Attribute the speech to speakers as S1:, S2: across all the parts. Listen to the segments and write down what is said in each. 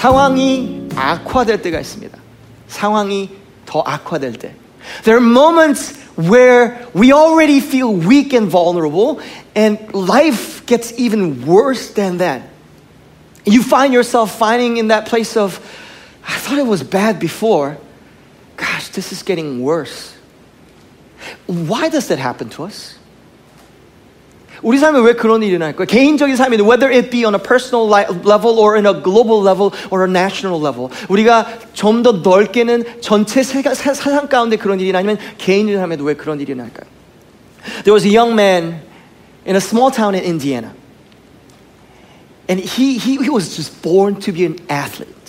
S1: 상황이 악화될 때가 있습니다. 상황이 더 악화될 때. There are moments where we already feel weak and vulnerable, and life gets even worse than that. You find yourself finding in that place of, I thought it was bad before. Gosh, this is getting worse. Why does that happen to us? 우리 삶에 왜 그런 일이 일어날까요? 개인적인 삶인데 whether it be on a personal level or in a global level or a national level 우리가 좀 더 넓게는 전체 사상 가운데 그런 일이 아니면 개인적인 삶에도 왜 그런 일이 일어날까요? There was a young man in a small town in Indiana and he, he, he was just born to be an athlete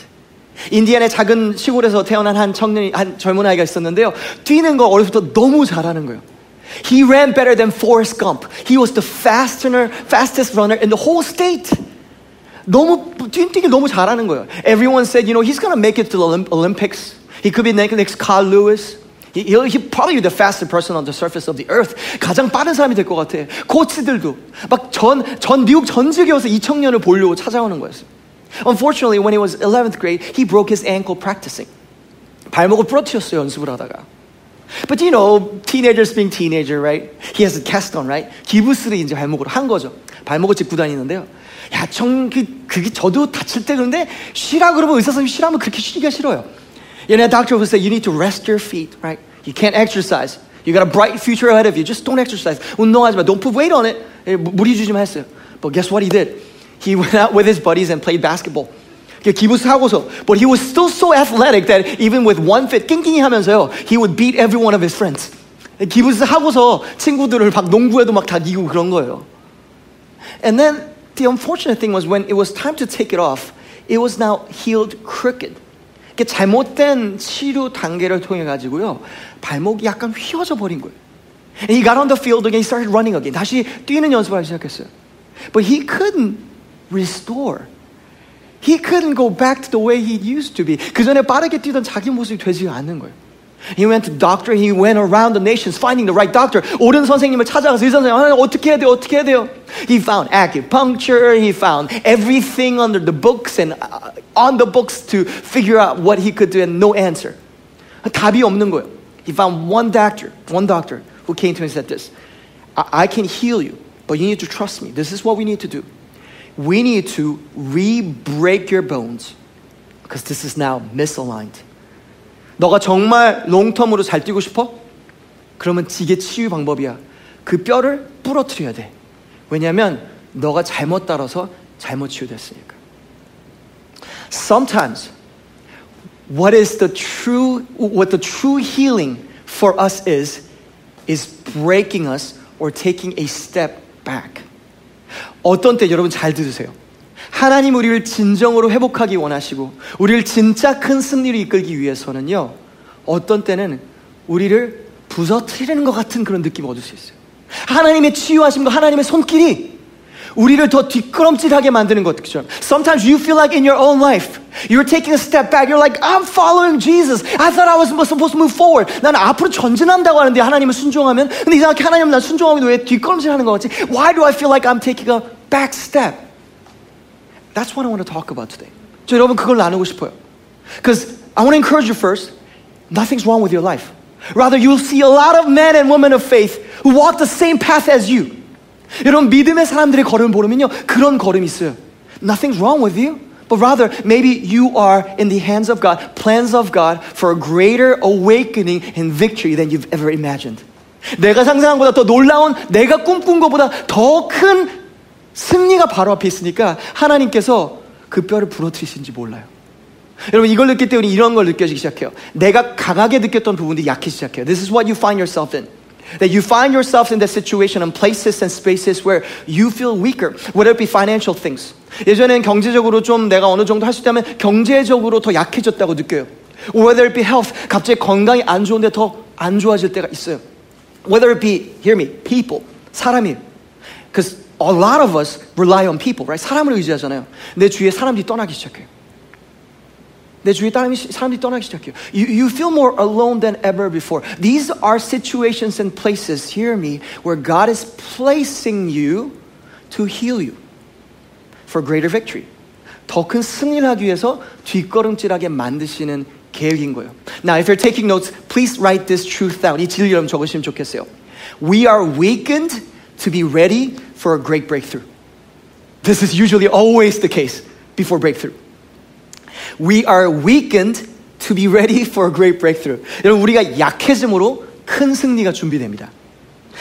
S1: 인디안의 작은 시골에서 태어난 한 청년이 한 젊은 아이가 있었는데요. 뛰는 거 어려서부터 너무 잘하는 거예요. He ran better than Forrest Gump. He was the faster, fastest runner in the whole state. 너무 뛰기 너무 잘하는 거예요. Everyone said, you know, he's gonna make it to the Olympics. He could be next, next Carl Lewis. He, he'll, he'll probably be the fastest person on the surface of the earth. 가장 빠른 사람이 될 것 같아. 코치들도 막 전, 전 미국 전 지역에 와서 이 청년을 보려고 찾아오는 거였어요. Unfortunately, when he was 11th grade, he broke his ankle practicing. 발목을 부러뜨렸어요, 연습을 하다가. But you know, teenagers being teenager, right? He has a cast on, right? 기부스를 이제 발목으로 한 거죠. 발목을 짚고 다니는데요. 야, 청, 그, 그게 저도 다칠 때 그런데 쉬라 그러면 의사 선생님 쉬라면 그렇게 쉬기가 싫어요. You know, doctor will say, you need to rest your feet, right? You can't exercise. You got a bright future ahead of you. Just don't exercise. 운동하지 마. Don't put weight on it. 무리 주지 마 했어요. But guess what he did? He went out with his buddies and played basketball. 기부스하고서 but he was still so athletic that even with one fit 낑낑이 하면서요 he would beat every one of his friends 기부스 하고서 친구들을 막 농구에도 막 다 이기고 그런 거예요 and then the unfortunate thing was when it was time to take it off it was now healed crooked 이게 잘못된 치료 단계를 통해 가지고요 발목이 약간 휘어져 버린 거예요 and he got on the field again he started running again 다시 뛰는 연습을 하기 시작했어요 but he couldn't restore He couldn't go back to the way he used to be. 그 전에 빠르게 뛰던 자기 모습이 되지 않는 거예요. He went to doctor. He went around the nations finding the right doctor. 옳은 선생님을 찾아가서 이 선생님 아, 어떻게 해야 돼? 어떻게 해야 돼요? He found acupuncture. He found everything under the books and uh, on the books to figure out what he could do and no answer. 답이 없는 거예요. He found one doctor, one doctor who came to him and said this. I, I can heal you, but you need to trust me. This is what we need to do. we need to re-break your bones because this is now misaligned. 너가 정말 롱텀으로 잘 뛰고 싶어? 그러면 이게 치유 방법이야. 그 뼈를 부러뜨려야 돼. 왜냐하면 너가 잘못 따라서 잘못 치유됐으니까. Sometimes what is the true what the true healing for us is is breaking us or taking a step back. 어떤 때 여러분 잘 들으세요. 하나님 우리를 진정으로 회복하기 원하시고 우리를 진짜 큰 승리를 이끌기 위해서는요. 어떤 때는 우리를 부서뜨리는 것 같은 그런 느낌을 얻을 수 있어요. 하나님의 치유하심과 하나님의 손길이 우리를 더 뒷걸음질하게 만드는 것처럼. Sometimes you feel like in your own life, you're taking a step back. You're like, I'm following Jesus. I thought I was supposed to move forward. 나는 앞으로 전진한다고 하는데 하나님을 순종하면, 근데 이상하게 하나님 난 순종하면 왜 뒷걸음질하는 것 같지? Why do I feel like I'm taking a back step? That's what I want to talk about today. 저 여러분 그걸 나누고 싶어요. Because I want to encourage you first. Nothing's wrong with your life. Rather, you'll see a lot of men and women of faith who walk the same path as you. 여러분 믿음의 사람들의 걸음을 보면요 그런 걸음이 있어요. Nothing's wrong with you. But rather, maybe you are in the hands of God, plans of God for a greater awakening and victory than you've ever imagined. 내가 상상한 것보다 더 놀라운, 내가 꿈꾼 것보다 더 큰 승리가 바로 앞에 있으니까 하나님께서 그 뼈를 부러뜨리신지 몰라요. 여러분 이걸 느낄 때 우리 이런 걸 느껴지기 시작해요. 내가 강하게 느꼈던 부분들이 약해지기 시작해요. This is what you find yourself in. That you find yourself in that situation and places and spaces where you feel weaker, whether it be financial things. 예전에는 경제적으로 좀 내가 어느 정도 할 수 있다면 경제적으로 더 약해졌다고 느껴요. Whether it be health, 갑자기 건강이 안 좋은데 더 안 좋아질 때가 있어요. Whether it be, hear me, people, 사람이. Because a lot of us rely on people, right? 사람을 의지하잖아요. 내 주위에 사람들이 떠나기 시작해요. 내 주위에 사람들이 떠나기 시작해요. You, you feel more alone than ever before. These are situations and places, hear me, where God is placing you to heal you for greater victory. 더 큰 승리를 하기 위해서 뒷걸음질하게 만드시는 계획인 거예요. Now, if you're taking notes, please write this truth down. 이 진리 여러분 적으시면 좋겠어요. We are weakened to be ready for a great breakthrough. This is usually always the case before breakthrough. We are weakened to be ready for a great breakthrough. 여러분, 우리가 약해짐으로 큰 승리가 준비됩니다.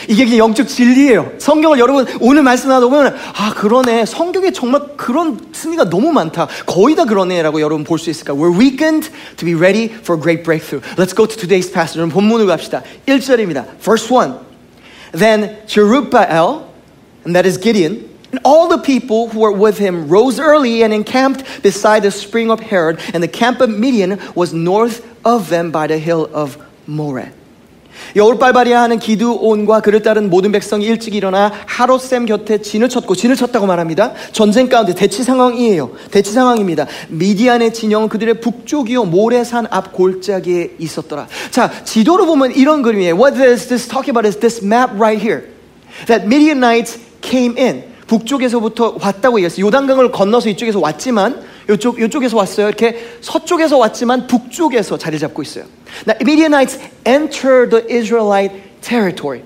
S1: 이게 영적 진리예요. 성경을 여러분 오늘 말씀하다 보면 아 그러네. 성경에 정말 그런 승리가 너무 많다. 거의 다 그러네라고 여러분 볼 수 있을까? We're weakened to be ready for a great breakthrough. Let's go to today's passage. 여러분 본문으로 갑시다. 1절입니다. Verse 1. Then Jerubbaal, and that is Gideon, and all the people who were with him rose early and encamped beside the spring of Herod, and the camp of Midian was north of them by the hill of Moreh. 여울발발이야 하는 기드온과 그를 따른 모든 백성이 일찍 일어나 하롯샘 곁에 진을 쳤고 진을 쳤다고 말합니다. 전쟁 가운데 대치 상황이에요. 대치 상황입니다. 미디안의 진영은 그들의 북쪽이요 모래산 앞 골짜기에 있었더라. 자 지도로 보면 이런 그림이에요. What is this talking about is this map right here. That Midianites came in. 북쪽에서부터 왔다고 얘기했어요. 요단강을 건너서 이쪽에서 왔지만 이쪽 이쪽에서 왔어요. 이렇게 서쪽에서 왔지만 북쪽에서 자리 잡고 있어요. Now, Midianites enter the Israelite territory.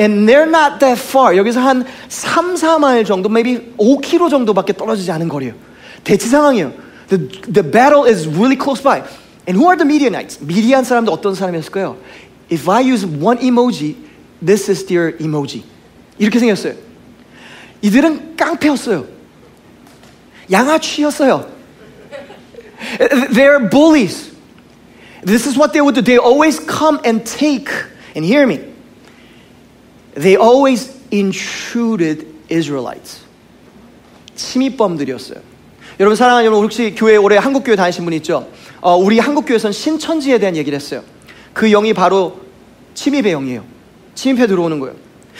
S1: And they're not that far. 여기서 한 3, 4마일 정도, maybe 5km 정도밖에 떨어지지 않은 거리예요. 대치 상황이에요. The, the battle is really close by. And who are the Midianites? 미디안 사람들 어떤 사람이었을까요? If I use one emoji, this is their emoji. 이렇게 생겼어요. 이들은 깡패였어요. 양아치였어요. They're bullies. This is what they would do. They always come and take, and hear me, they always intruded Israelites. 침입범들이었어요. 여러분 사랑하는 여러분 혹시 교회 올해 한국 교회 다니신 분 있죠? 어, 우리 한국 교회에서는 신천지에 대한 얘기를 했어요. 그 영이 바로 침입의 영이에요. 침입해 들어오는 거예요.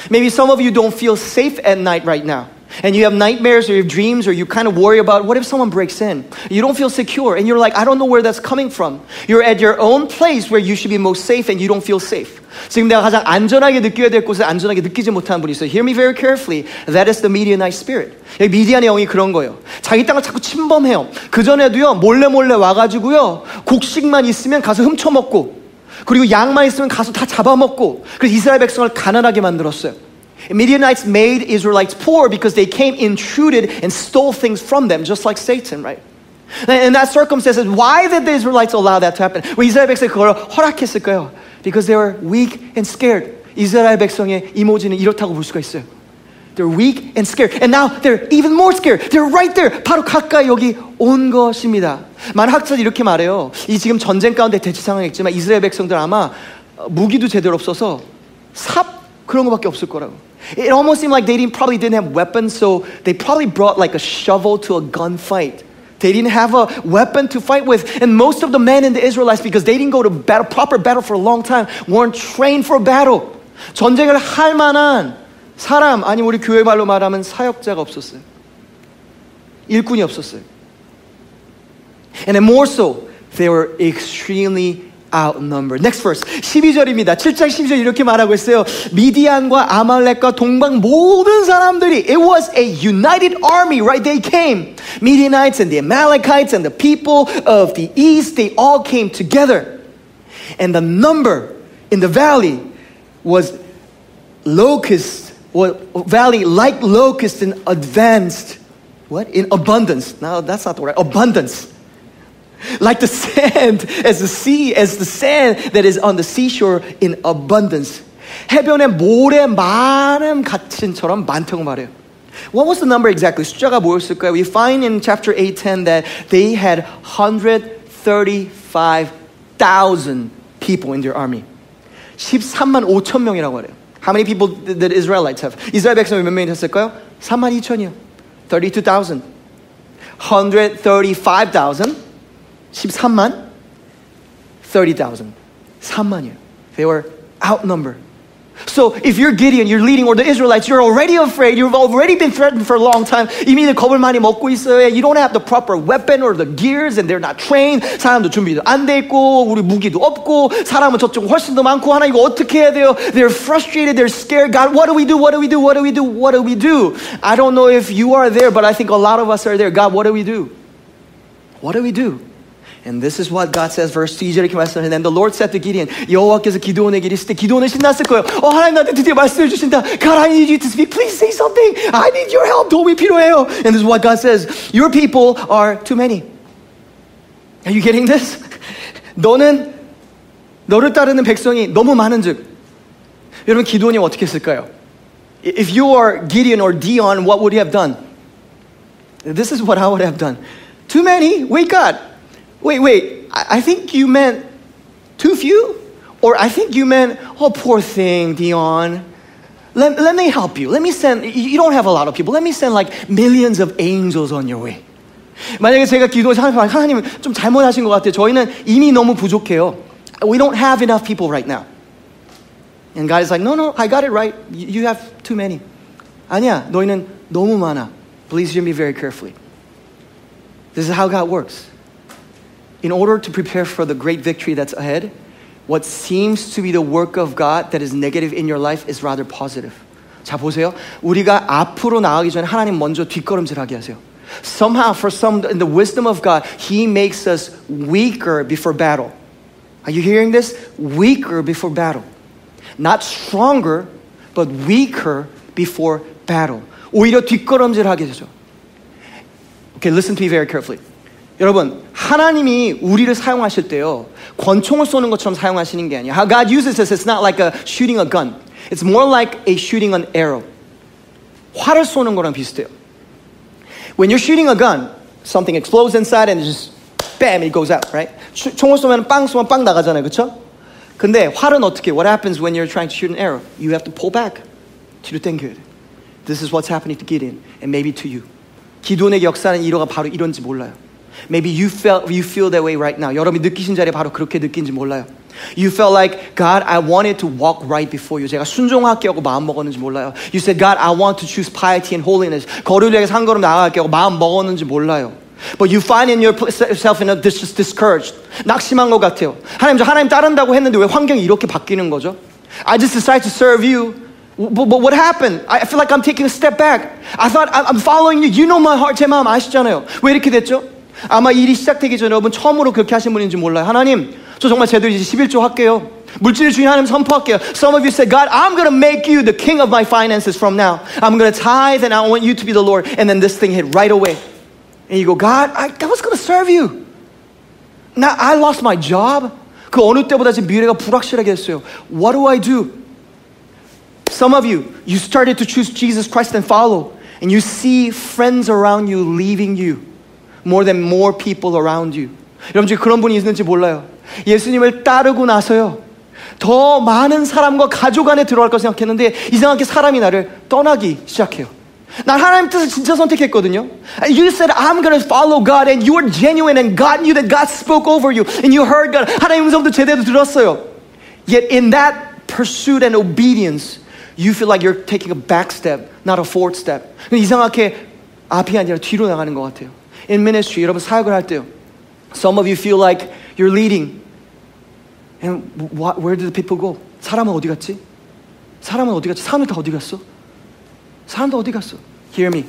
S1: Maybe some of you don't feel safe at night right now. And you have nightmares or you have dreams or you kind of worry about what if someone breaks in? You don't feel secure and you're like, I don't know where that's coming from. You're at your own place where you should be most safe and you don't feel safe. 지금 내가 가장 안전하게 느껴야 될 곳에 안전하게 느끼지 못하는 분이 있어요. Hear me very carefully. That is the Midianite spirit. 여기 미디안의 영이 그런 거예요. 자기 땅을 자꾸 침범해요. 그전에도요, 몰래 몰래 와가지고요, 곡식만 있으면 가서 훔쳐먹고, 그리고 양만 있으면 가서 다 잡아먹고, 그래서 이스라엘 백성을 가난하게 만들었어요. Midianites made Israelites poor because they came intruded and stole things from them, just like Satan, right? In that circumstances, why did the Israelites allow that to happen? 왜 이스라엘 백성이 그걸 허락했을까요? Because they were weak and scared. 이스라엘 백성의 이모지는 이렇다고 볼 수가 있어요. They're weak and scared. And now they're even more scared. They're right there. 바로 가까이 여기 온 것입니다. 많은 학자들이 이렇게 말해요. 이 지금 전쟁 가운데 대치 상황이 있지만 이스라엘 백성들 아마 무기도 제대로 없어서 삽 그런 거밖에 없을 거라고. It almost seemed like they didn't, probably didn't have weapons, so they probably brought like a shovel to a gunfight. They didn't have a weapon to fight with. And most of the men in the Israelites, because they didn't go to battle, proper battle for a long time, weren't trained for battle. 전쟁을 할 만한 사람, 아니 우리 교회 말로 말하면 사역자가 없었어요. 일꾼이 없었어요. And then more so, they were extremely outnumbered. Next verse. 12절입니다. 7장 12절 이렇게 말하고 있어요. 미디안과 아말렉과 동방 모든 사람들이 it was a united army, right? They came. Midianites and the Amalekites and the people of the east, they all came together. And the number in the valley was locust, well, valley like locust in advanced, what? In abundance. Now that's not the right. Abundance. like the sand, as the sea, as the sand that is on the seashore in abundance. 해변에 모래 많은 갇힌처럼 많다고 말해요. What was the number exactly? 숫자가 뭐였을까요? We find in chapter 8:10 that they had 135,000 people in their army. 13만 5천 명이라고 하래요. How many people did the Israelites have? 이스라엘 백성이 몇 명이 됐을까요? 3만 2천이요. 32,000. 135,000. 13만 30,000. 3만이요. They were outnumbered. So if you're Gideon, you're leading, or the Israelites, you're already afraid. You've already been threatened for a long time. 이미 겁을 많이 먹고 있어요. You don't have the proper weapon or the gears, and they're not trained. 사람도 준비도 안 돼 있고, 우리 무기도 없고, 사람은 저쪽 훨씬 더 많고, 하나 이거 어떻게 해야 돼요? They're frustrated. They're scared. God, what do we do? What do we do? What do we do? What do we do? I don't know if you are there, but I think a lot of us are there. God, what do we do? What do we do? And this is what God says, verse 2, 2절에 이렇게 말씀하는데 And the Lord said to Gideon, 여호와께서 기드온에게 이랬을 때 기드온은 신났을 거예요. 어, 하나님 나한테 드디어 말씀해 주신다. God, I need you to speak. Please say something. I need your help. 도움이 필요해요. And this is what God says. Your people are too many. Are you getting this? 너는 너를 따르는 백성이 너무 많은 즉 여러분 기드온이 어떻게 했을까요? If you are Gideon or Dion, what would you have done? This is what I would have done. Too many, wake up Wait, wait. I, I think you meant too few? Or I think you meant, oh, poor thing, Dion. Let, let me help you. Let me send, you don't have a lot of people. Let me send like millions of angels on your way. 만약에 제가 기도해서 하나님, 하나님 좀 잘못하신 것 같아요. 저희는 이미 너무 부족해요. We don't have enough people right now. And God is like, no, no, I got it right. You have too many. 아니야, 너희는 너무 많아. Please hear me very carefully. This is how God works. In order to prepare for the great victory that's ahead, what seems to be the work of God that is negative in your life is rather positive. 자, 보세요. 우리가 앞으로 나가기 전에 하나님 먼저 뒷걸음질하게 하세요. Somehow, for some, in the wisdom of God, He makes us weaker before battle. Are you hearing this? Weaker before battle. Not stronger, but weaker before battle. 오히려 뒷걸음질하게 되죠. Okay, listen to me very carefully. 여러분, 하나님이 우리를 사용하실 때요, 권총을 쏘는 것처럼 사용하시는 게 아니에요. How God uses this, it's not like a shooting a gun. It's more like a shooting an arrow. 활을 쏘는 거랑 비슷해요. When you're shooting a gun, something explodes inside and just bam, it goes out, right? 총을 쏘면 빵 쏘면 빵 나가잖아요, 그렇죠? 근데 활은 어떻게? What happens when you're trying to shoot an arrow? You have to pull back. 뒤로 당겨야 돼. This is what's happening to Gideon and maybe to you. 기도원의 역사는 이러가 바로 이런지 몰라요. Maybe you felt you feel that way right now. 여러분이 느끼신 자리에 바로 그렇게 느낀지 몰라요. You felt like God, I wanted to walk right before you. 제가 순종할게 하고 마음 먹었는지 몰라요. You said, God, I want to choose piety and holiness. 거리를 향해 한 걸음 나아갈게 하고 마음 먹었는지 몰라요. But you find in yourself in a dis- discouraged, 낙심한 것 같아요. 하나님 저 하나님 따른다고 했는데 왜 환경이 이렇게 바뀌는 거죠? I just decided to serve you. But, but what happened? I feel like I'm taking a step back. I thought I'm following you. You know my heart. 제 마음 아시잖아요. 왜 이렇게 됐죠? 아마 일이 시작되기 전에 여러분 처음으로 그렇게 하신 분인지 몰라요. 하나님, 저 정말 제대로 이제 11조 할게요. 물질 주인 하나님 선포할게요. Some of you said, God, I'm going to make you the king of my finances from now. I'm going to tithe and I want you to be the Lord. And then this thing hit right away. And you go, God, I, I was going to serve you. Now I lost my job. 그 어느 때보다 지금 미래가 불확실하게 됐어요. What do I do? Some of you, you started to choose Jesus Christ and follow. And you see friends around you leaving you. More than more people around you. 여러분 중에 그런 분이 있는지 몰라요. 예수님을 따르고 나서요. 더 많은 사람과 가족 안에 들어갈 거 생각했는데 이상하게 사람이 나를 떠나기 시작해요. 난 하나님 뜻을 진짜 선택했거든요. You said I'm to follow God and you are genuine and God knew that God spoke over you and you heard God. 하나님 음성도 제대로 들었어요. Yet in that pursuit and obedience, you feel like you're taking a back step, not a forward step. 이상하게 앞이 아니라 뒤로 나가는 것 같아요. in ministry, 여러분 사역을 할 때요. Some of you feel like you're leading. And what, where did the people go? 사람은 어디 갔지? 사람은 어디 갔지? 사람들 다 어디 갔어? 사람들 어디 갔어? Hear me.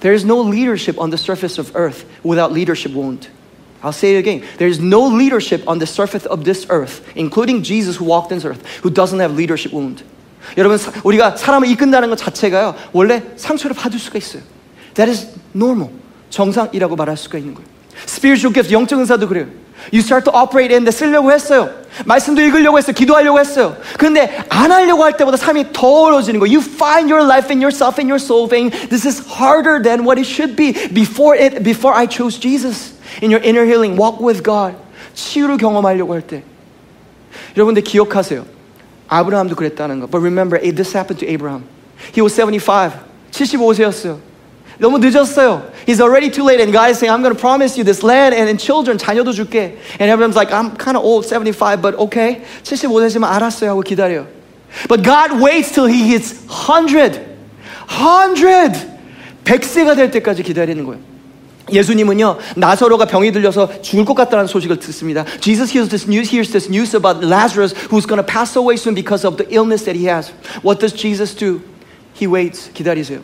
S1: There is no leadership on the surface of earth without leadership wound. I'll say it again. There is no leadership on the surface of this earth, including Jesus who walked this earth, who doesn't have leadership wound. 여러분, 우리가 사람을 이끈다는 것 자체가요, 원래 상처를 받을 수가 있어요. That is normal. 정상이라고 말할 수가 있는 거예요. Spiritual gift, 영적 은사도 그래요. You start to operate in 데 쓰려고 했어요. 말씀도 읽으려고 했어요. 기도하려고 했어요. 근데 안 하려고 할 때보다 삶이 더 어려워지는 거예요. You find your life in yourself and your soul saying, this is harder than what it should be before it, before I chose Jesus. In your inner healing, walk with God. 치유를 경험하려고 할 때. 여러분들 기억하세요. 아브라함도 그랬다는 거. But remember, this happened to Abraham. He was 75. 75세였어요. 너무 늦었어요. He's already too late. And God is saying, I'm going to promise you this land and, and children, 자녀도 줄게. And everyone's like, I'm kind of old, 75, but okay. 75세지만 알았어요 하고 기다려요. But God waits till he hits 100. 100! 100세가 될 때까지 기다리는 거예요. 예수님은요 나사로가 병이 들려서 죽을 것 같다는 소식을 듣습니다. Jesus hears this news, hears this news about Lazarus who's going to pass away soon because of the illness that he has. What does Jesus do? He waits. 기다리세요.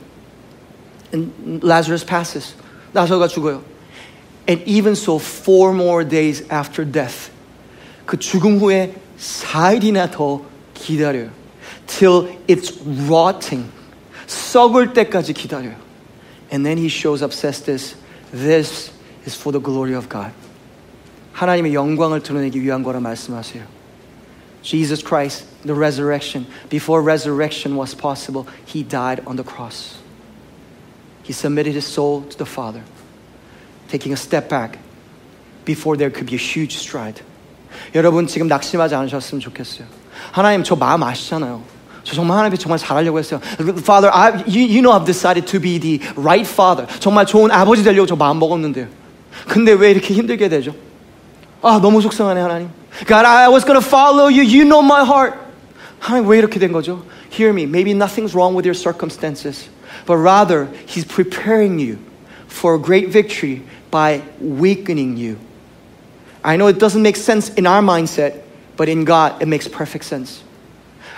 S1: And Lazarus passes. 나사로가 죽어요. And even so, four more days after death, 그 죽음 후에 4일이나 더 기다려요. Till it's rotting. 썩을 때까지 기다려요. And then he shows up, says this. This is for the glory of God. 하나님의 영광을 드러내기 위한 거라 말씀하세요. Jesus Christ, the resurrection, before resurrection was possible, he died on the cross. He submitted his soul to the Father, taking a step back before there could be a huge stride. 여러분 지금 낙심하지 않으셨으면 좋겠어요. 하나님 저 마음 아시잖아요. 저 정말 하나님 정말 잘하려고 했어요. Father, I, you, you know I've decided to be the right father. 정말 좋은 아버지 되려고 저 마음 먹었는데요. 근데 왜 이렇게 힘들게 되죠? 아 너무 속상하네 하나님. God, I was gonna follow you. You know my heart. 하나님 왜 이렇게 된 거죠? Hear me. Maybe nothing's wrong with your circumstances, but rather He's preparing you for a great victory by weakening you. I know it doesn't make sense in our mindset, but in God it makes perfect sense.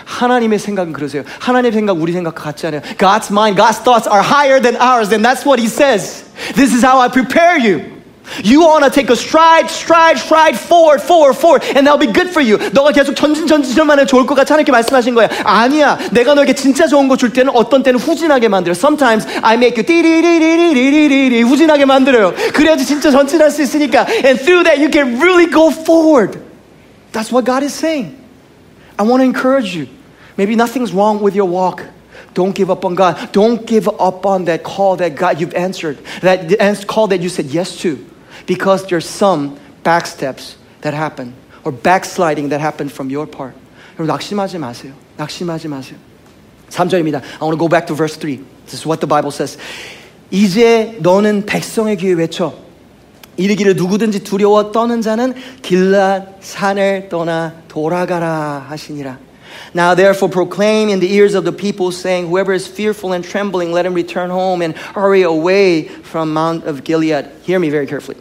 S1: 하나님의 생각은 그러세요. 하나님의 생각 우리 생각 같지 않아요. God's mind, God's thoughts are higher than ours, and that's what He says. This is how I prepare you. You want to take a stride, stride, stride forward, forward, forward, and that'll be good for you. 너가 계속 전진, 전진만 해도 좋을 것 같지 않게 말씀하신 거야. 아니야. 내가 너에게 진짜 좋은 거 줄 때는 어떤 때는 후진하게 만들어. Sometimes I make you 띠리리리리리리리 후진하게 만들어요. 그래야지 진짜 전진할 수 있으니까. And through that you can really go forward. That's what God is saying. I want to encourage you. Maybe nothing's wrong with your walk. Don't give up on God. Don't give up on that call that God you've answered, that call that you said yes to, because there's some backsteps that happen or backsliding that happened from your part. 여러분 낙심하지 마세요. 낙심하지 마세요. 3절입니다. I want to go back to verse 3. This is what the Bible says. 이제 너는 백성의 귀에 외쳐 이르기를 누구든지 두려워 떠는 자는 길랏 산을 떠나 돌아가라 하시니라. Now therefore proclaim in the ears of the people saying whoever is fearful and trembling let him return home and hurry away from Mount of Gilead. Hear me very carefully.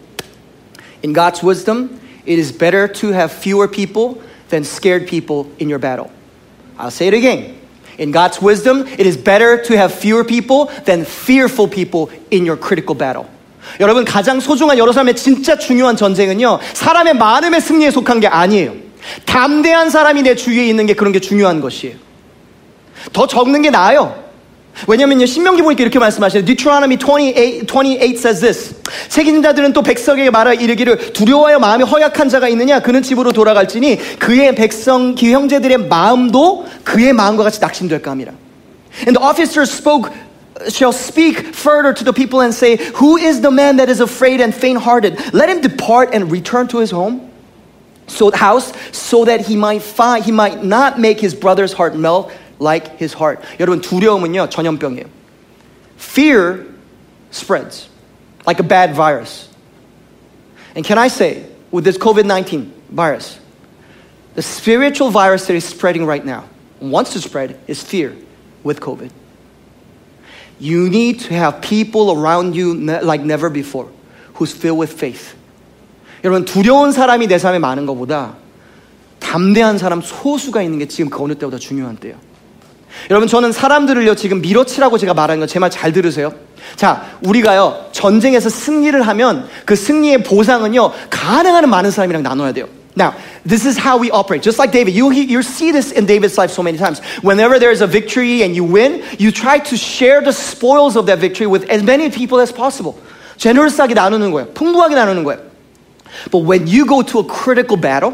S1: In God's wisdom, it is better to have fewer people than scared people in your battle. I'll say it again. In God's wisdom, it is better to have fewer people than fearful people in your critical battle. 여러분 가장 소중한 여러 사람의 진짜 중요한 전쟁은요 사람의 많음의 승리에 속한 게 아니에요. 담대한 사람이 내 주위에 있는 게 그런 게 중요한 것이에요. 더 적는 게 나아요. 왜냐면요, 신명기 보니까 이렇게 말씀하시요 Deuteronomy 28, 28 says this. 책임자들은 또 백성에게 말하 이르기를 두려워하여 마음이 허약한 자가 있느냐? 그는 집으로 돌아갈지니 그의 백성, 그 형제들의 마음도 그의 마음과 같이 낙심될까 합니다. And the officers spoke shall speak further to the people and say, Who is the man that is afraid and faint hearted? Let him depart and return to his home. So house, so that he might find, he might not make his brother's heart melt like his heart. 여러분 두려움은요 전염병이에요. Fear spreads like a bad virus. And can I say, with this COVID 19 virus, the spiritual virus that is spreading right now, wants to spread, is fear with COVID. You need to have people around you like never before who's filled with faith. 여러분, 두려운 사람이 내 삶에 많은 것보다 담대한 사람 소수가 있는 게 지금 그 어느 때보다 중요한 때예요. 여러분, 저는 사람들을요, 지금 밀어치라고 제가 말하는 거 제 말 잘 들으세요. 자, 우리가요, 전쟁에서 승리를 하면 그 승리의 보상은요, 가능한 많은 사람이랑 나눠야 돼요. Now, this is how we operate. Just like David, you, you see this in David's life so many times. Whenever there's a victory and you win, you try to share the spoils of that victory with as many people as possible. generous하게 나누는 거예요. 풍부하게 나누는 거예요. But when you go to a critical battle,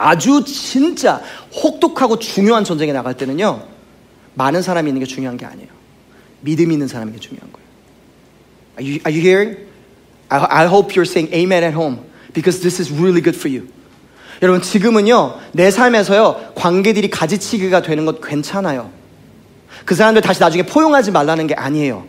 S1: 아주 진짜 혹독하고 중요한 전쟁에 나갈 때는요, 많은 사람이 있는 게 중요한 게 아니에요. 믿음 있는 사람이 게 중요한 거예요. Are you, are you hearing? I, I hope you're saying amen at home. because this is really good for you. 여러분 지금은요 내 삶에서요 관계들이 가지치기가 되는 것 괜찮아요. 그 사람들 다시 나중에 포용하지 말라는 게 아니에요.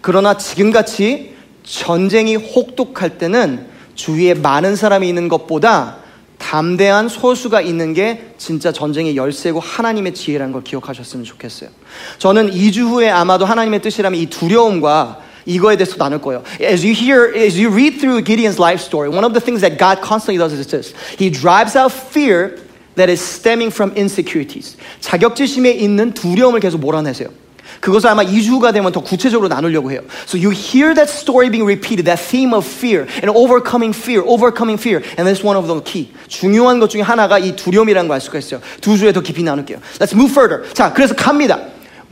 S1: 그러나 지금같이 전쟁이 혹독할 때는 주위에 많은 사람이 있는 것보다 담대한 소수가 있는 게 진짜 전쟁의 열쇠고 하나님의 지혜라는 걸 기억하셨으면 좋겠어요. 저는 2주 후에 아마도 하나님의 뜻이라면 이 두려움과 이거에 대해서 나눌 거예요. As you hear, as you read through Gideon's life story, one of the things that God constantly does is this. He drives out fear that is stemming from insecurities. 자격지심에 있는 두려움을 계속 몰아내세요. 그것을 아마 2주가 되면 더 구체적으로 나누려고 해요. So you hear that story being repeated, that theme of fear and overcoming fear, overcoming fear. And that's one of the key. 중요한 것 중에 하나가 이 두려움이라는 걸 알 수가 있어요. 두 주에 더 깊이 나눌게요. Let's move further. 자, 그래서 갑니다.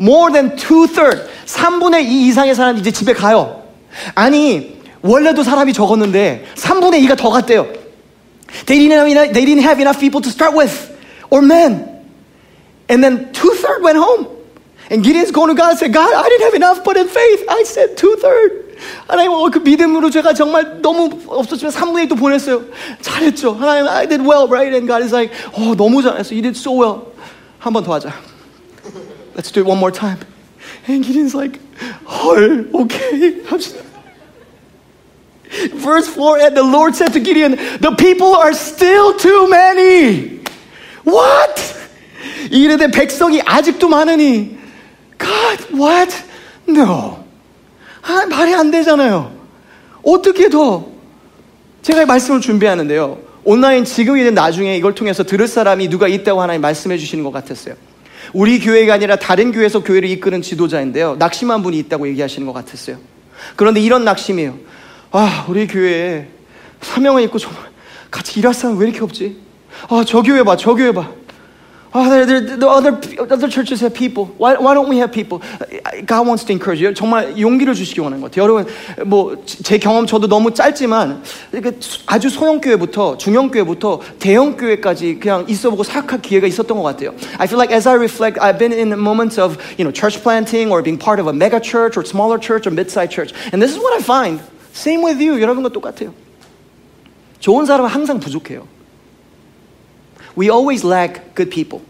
S1: More than two-thirds, 3분의 2 이상의 사람이 이제 집에 가요. 아니, 원래도 사람이 적었는데 3분의 2가 더 갔대요. They didn't have enough, they didn't have enough people to start with, or men. And then two-thirds went home. And Gideon's going to God and said, God, I didn't have enough, but in faith, I said two-thirds. 하나님, 어, 그 믿음으로 제가 정말 너무 없었지만 3분의 1도 보냈어요. 잘했죠. 하나님, I did well, right? And God is like, 어, 너무 잘했어. You did so well. 한 번 더 하자. Let's do it one more time. And Gideon's like, 헐, okay. 합시다. Verse 4, and the Lord said to Gideon, the people are still too many. What? 이르되 백성이 아직도 많으니 God, what? No. 아, 말이 안 되잖아요. 어떻게 더? 제가 말씀을 준비하는데요. 온라인 지금이든 나중에 이걸 통해서 들을 사람이 누가 있다고 하나님 말씀해 주시는 것 같았어요. 우리 교회가 아니라 다른 교회에서 교회를 이끄는 지도자인데요. 낙심한 분이 있다고 얘기하시는 것 같았어요. 그런데 이런 낙심이에요. 아, 우리 교회에 사명을 입고 정말 같이 일할 사람 왜 이렇게 없지? 아, 저 교회 봐, 저 교회 봐. Oh, there, there, the other, other churches have people. Why, why don't we have people? God wants to encourage you. 정말 용기를 주시기 원하는 것 같아요. 여러분, 뭐, 제 경험 저도 너무 짧지만, 아주 소형교회부터, 중형교회부터 대형교회까지 그냥 있어보고 사역할 기회가 있었던 것 같아요. I feel like as I reflect, I've been in moments of, you know, church planting or being part of a mega church or smaller church or mid-sized church. And this is what I find. Same with you. 여러분과 똑같아요. 좋은 사람은 항상 부족해요. We always lack good people.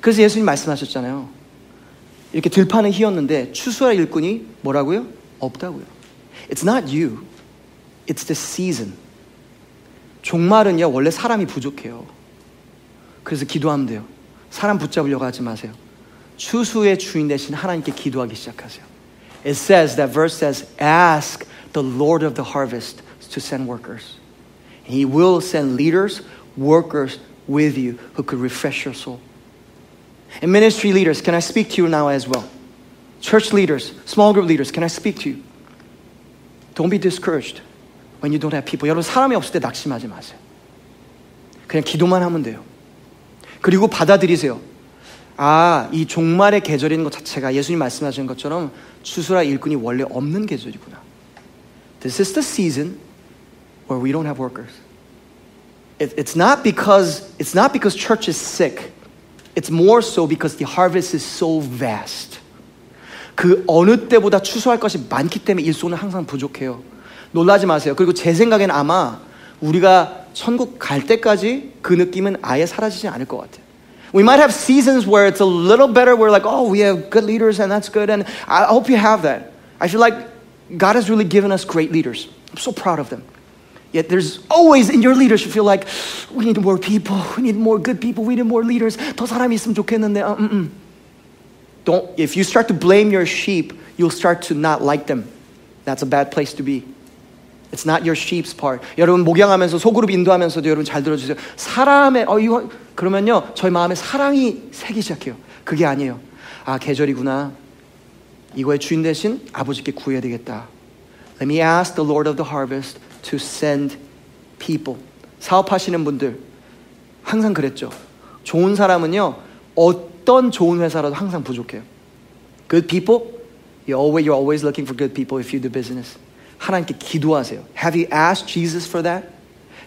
S1: 그래서 예수님 말씀하셨잖아요. 이렇게 들판을 휘었는데 추수할 일꾼이 뭐라고요? 없다고요. It's not you. It's the season. 종말은요, 원래 사람이 부족해요. 그래서 기도하면 돼요. 사람 붙잡으려고 하지 마세요. 추수의 주인 대신 하나님께 기도하기 시작하세요. It says, that verse says, ask the Lord of the harvest to send workers. And he will send leaders workers with you who could refresh your soul. And ministry leaders, can I speak to you now as well? Church leaders, small group leaders, can I speak to you? Don't be discouraged when you don't have people. 여러분, 사람이 없을 때 낙심하지 마세요. 그냥 기도만 하면 돼요. 그리고 받아들이세요. 아, 이 종말의 계절인 것 자체가 예수님 말씀하신 것처럼 추수라 일꾼이 원래 없는 계절이구나. This is the season where we don't have workers. It, it's not because it's not because church is sick. It's more so because the harvest is so vast. 그 어느 때보다 추수할 것이 많기 때문에 일손은 항상 부족해요. 놀라지 마세요. 그리고 제 생각에는 아마 우리가 천국 갈 때까지 그 느낌은 아예 사라지지 않을 것 같아요. We might have seasons where it's a little better. We're like, oh, we have good leaders and that's good. And I hope you have that. I feel like God has really given us great leaders. I'm so proud of them. Yet there's always in your leadership feel like we need more people, we need more good people, we need more leaders. 더 사람이 있으면 좋겠는데. Uh, mm-mm. Don't. If you start to blame your sheep, you'll start to not like them. That's a bad place to be. It's not your sheep's part. 여러분 목양하면서 소그룹 인도하면서도 여러분 잘 들어주세요. 사람의 어 이거 그러면요 저희 마음에 사랑이 새기 시작해요. 그게 아니에요. 아 계절이구나. 이거의 주인 대신 아버지께 구해야 되겠다. Let me ask the Lord of the harvest to send people. 사업하시는 분들 항상 그랬죠. 좋은 사람은요 어떤 좋은 회사라도 항상 부족해요. Good people, you always you're always looking for good people if you do business. 하나님께 기도하세요. Have you asked Jesus for that?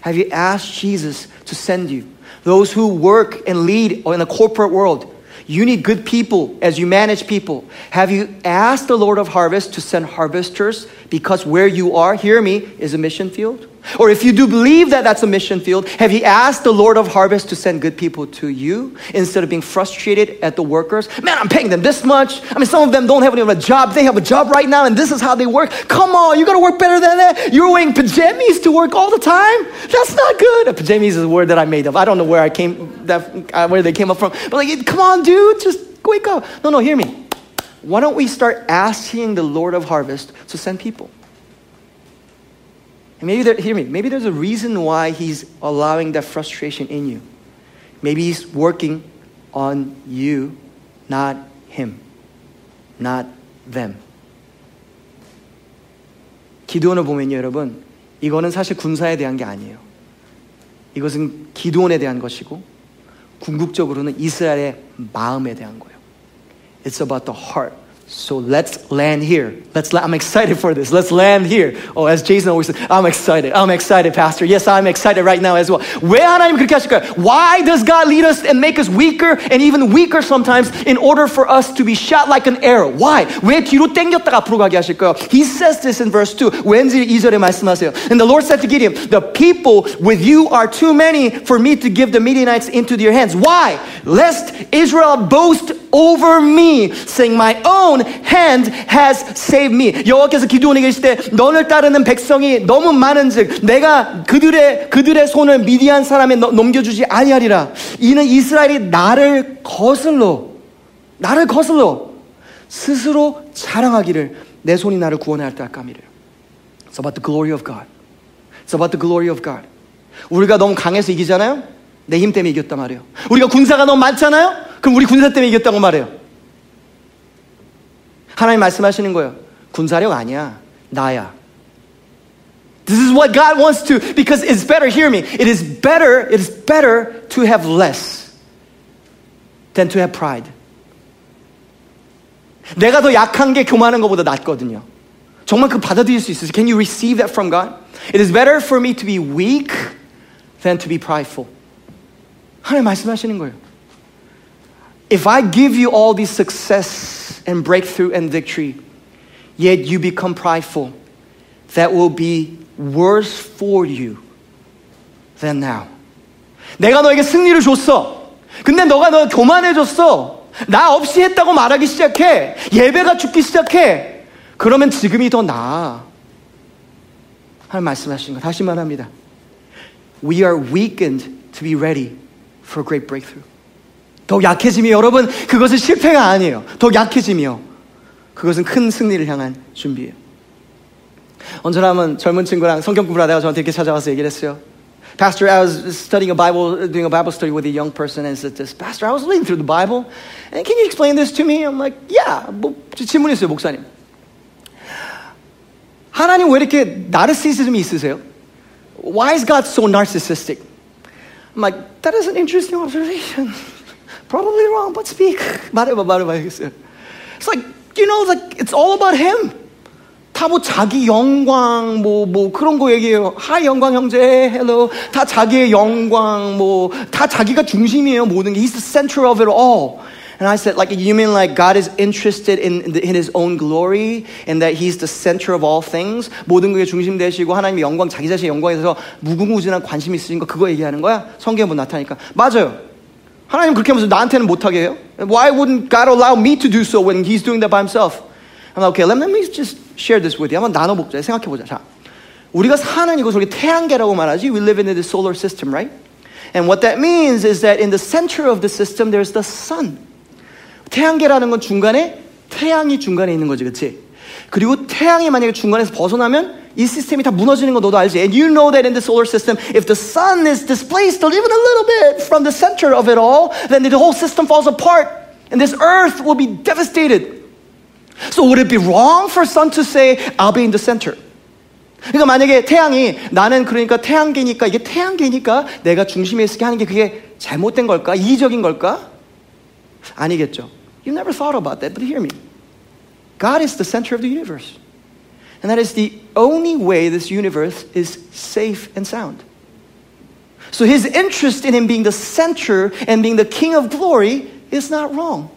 S1: Have you asked Jesus to send you? Those who work and lead in the corporate world, you need good people as you manage people. Have you asked the Lord of harvest to send harvesters because where you are, hear me, is a mission field? Or if you do believe that that's a mission field, have you asked the Lord of harvest to send good people to you instead of being frustrated at the workers? Man, I'm paying them this much. I mean, some of them don't have even a job. They have a job right now, and this is how they work. Come on, you gotta work better than that. You're wearing pajamas to work all the time. That's not good. Pajamas is a word that I made up. I don't know where I came, that, uh, where they came up from. But like, come on, dude, just wake up. No, no, hear me. Why don't we start asking the Lord of harvest to send people? And maybe, there, hear me, maybe there's a reason why he's allowing that frustration in you. Maybe he's working on you, not him, not them. 기드온을 보면요, 여러분. 이거는 사실 군사에 대한 게 아니에요. 이것은 기드온에 대한 것이고, 궁극적으로는 이스라엘의 마음에 대한 거예요. It's about the heart. So let's land here. Let's. La- I'm excited for this. Let's land here. Oh, as Jason always said, I'm excited. I'm excited, Pastor. Yes, I'm excited right now as well. 왜 하나님 그렇게 하실까요? Why does God lead us and make us weaker and even weaker sometimes in order for us to be shot like an arrow? Why? 왜 뒤로 당겼다가 앞으로 가게 하실까요? He says this in verse 2. 왠지 2절에 말씀하세요. And the Lord said to Gideon, The people with you are too many for me to give the Midianites into your hands. Why? Lest Israel boast over me, saying, My own hand has saved me. 여호와께서 기도원에 계실 때 너를 따르는 백성이 너무 많은즉 내가 그들의 그들의 손을 미디안 사람에 넘겨주지 아니하리라. 이는 이스라엘이 나를 거슬러 나를 거슬러 스스로 자랑하기를 내 손이 나를 구원할 때 감이래요. It's about the glory of God. It's about the glory of God. 우리가 너무 강해서 이기잖아요. 내 힘 때문에 이겼단 말이에요. 우리가 군사가 너무 많잖아요. 그럼 우리 군사 때문에 이겼다고 말해요. 하나님 말씀하시는 거예요. 군사력 아니야. 나야. This is what God wants to, because it's better, hear me. It is better, it is better to have less than to have pride. 내가 더 약한 게 교만한 것보다 낫거든요. 정말 그 받아들일 수 있으세요? Can you receive that from God? It is better for me to be weak than to be prideful. 하나님 말씀하시는 거예요. If I give you all this success and breakthrough and victory, yet you become prideful, that will be worse for you than now. 내가 너에게 승리를 줬어. 근데 너가 너 교만해졌어. 나 없이 했다고 말하기 시작해. 예배가 죽기 시작해. 그러면 지금이 더 나아. 하는 말씀하신 거 다시 말합니다. We are weakened to be ready for a great breakthrough. 더 약해짐이 여러분 그것은 실패가 아니에요. 더 약해짐이요. 그것은 큰 승리를 향한 준비예요. 언제나 하면 젊은 친구랑 성경 공부를 하다가 저한테 이렇게 찾아와서 얘기를 했어요. Pastor, I was studying a Bible, doing a Bible study with a young person, and said this, Pastor, I was reading through the Bible, and can you explain this to me? I'm like, yeah. 뭐, 질문했어요, 목사님. 하나님 왜 이렇게 나르시즘이 있으세요? Why is God so narcissistic? I'm like, that is an interesting observation. Probably wrong, but speak. 말해봐, 말해봐. It's like, you know, like, it's all about him. 다 뭐 자기 영광, 뭐, 뭐 그런 거 얘기해요. 하이 영광 형제, hello. 다 자기의 영광, 뭐, 다 자기가 중심이에요, 모든 게. He's the center of it all. And I said, like, you mean like God is interested in, in his own glory and that he's the center of all things? 모든 것에 중심 되시고 하나님의 영광, 자기 자신의 영광에 대해서 무궁무진한 관심이 있으신 거 그거 얘기하는 거야? 성경에 뭐 나타나니까. 맞아요. 하나님 그렇게 하면서 나한테는 못하게 해요? Why wouldn't God allow me to do so when he's doing that by himself? I'm like, okay, let me just share this with you. 한번 나눠보자. 생각해보자. 자, 우리가 사는 이곳을 우리 태양계라고 말하지. We live in the solar system, right? And what that means is that in the center of the system, there's the sun. 태양계라는 건 중간에 태양이 중간에 있는 거지, 그렇지? 그리고 태양이 만약에 중간에서 벗어나면 이 시스템이 다 무너지는 거 너도 알지? And you know that in the solar system, if the sun is displaced even a little bit from the center of it all, then the whole system falls apart, and this earth will be devastated. So would it be wrong for sun to say, "I'll be in the center"? 그러니까 만약에 태양이 나는 그러니까 태양계니까 이게 태양계니까 내가 중심에 있게 하는 게 그게 잘못된 걸까? 이기적인 걸까? 아니겠죠. You never thought about that, but hear me. God is the center of the universe. And that is the only way this universe is safe and sound. So his interest in him being the center and being the king of glory is not wrong.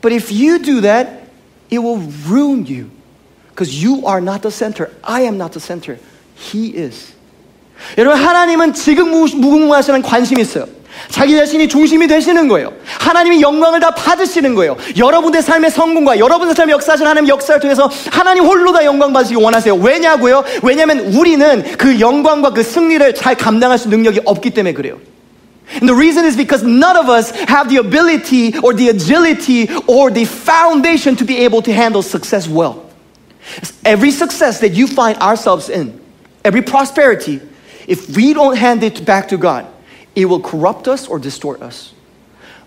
S1: But if you do that, it will ruin you. Because you are not the center. I am not the center. He is. 여러분, 하나님은 지금 무궁무하시는 관심이 있어요. 자기 자신이 중심이 되시는 거예요. 하나님이 영광을 다 받으시는 거예요. 여러분의 삶의 성공과 여러분의 삶의 역사하신 하나님 역사를 통해서 하나님 홀로 다 영광 받으시기 원하세요. 왜냐고요? 왜냐하면 우리는 그 영광과 그 승리를 잘 감당할 수 능력이 없기 때문에 그래요. And the reason is because none of us have the ability or the agility or the foundation to be able to handle success well. Every success that you find ourselves in, every prosperity, if we don't hand it back to God, it will corrupt us or distort us.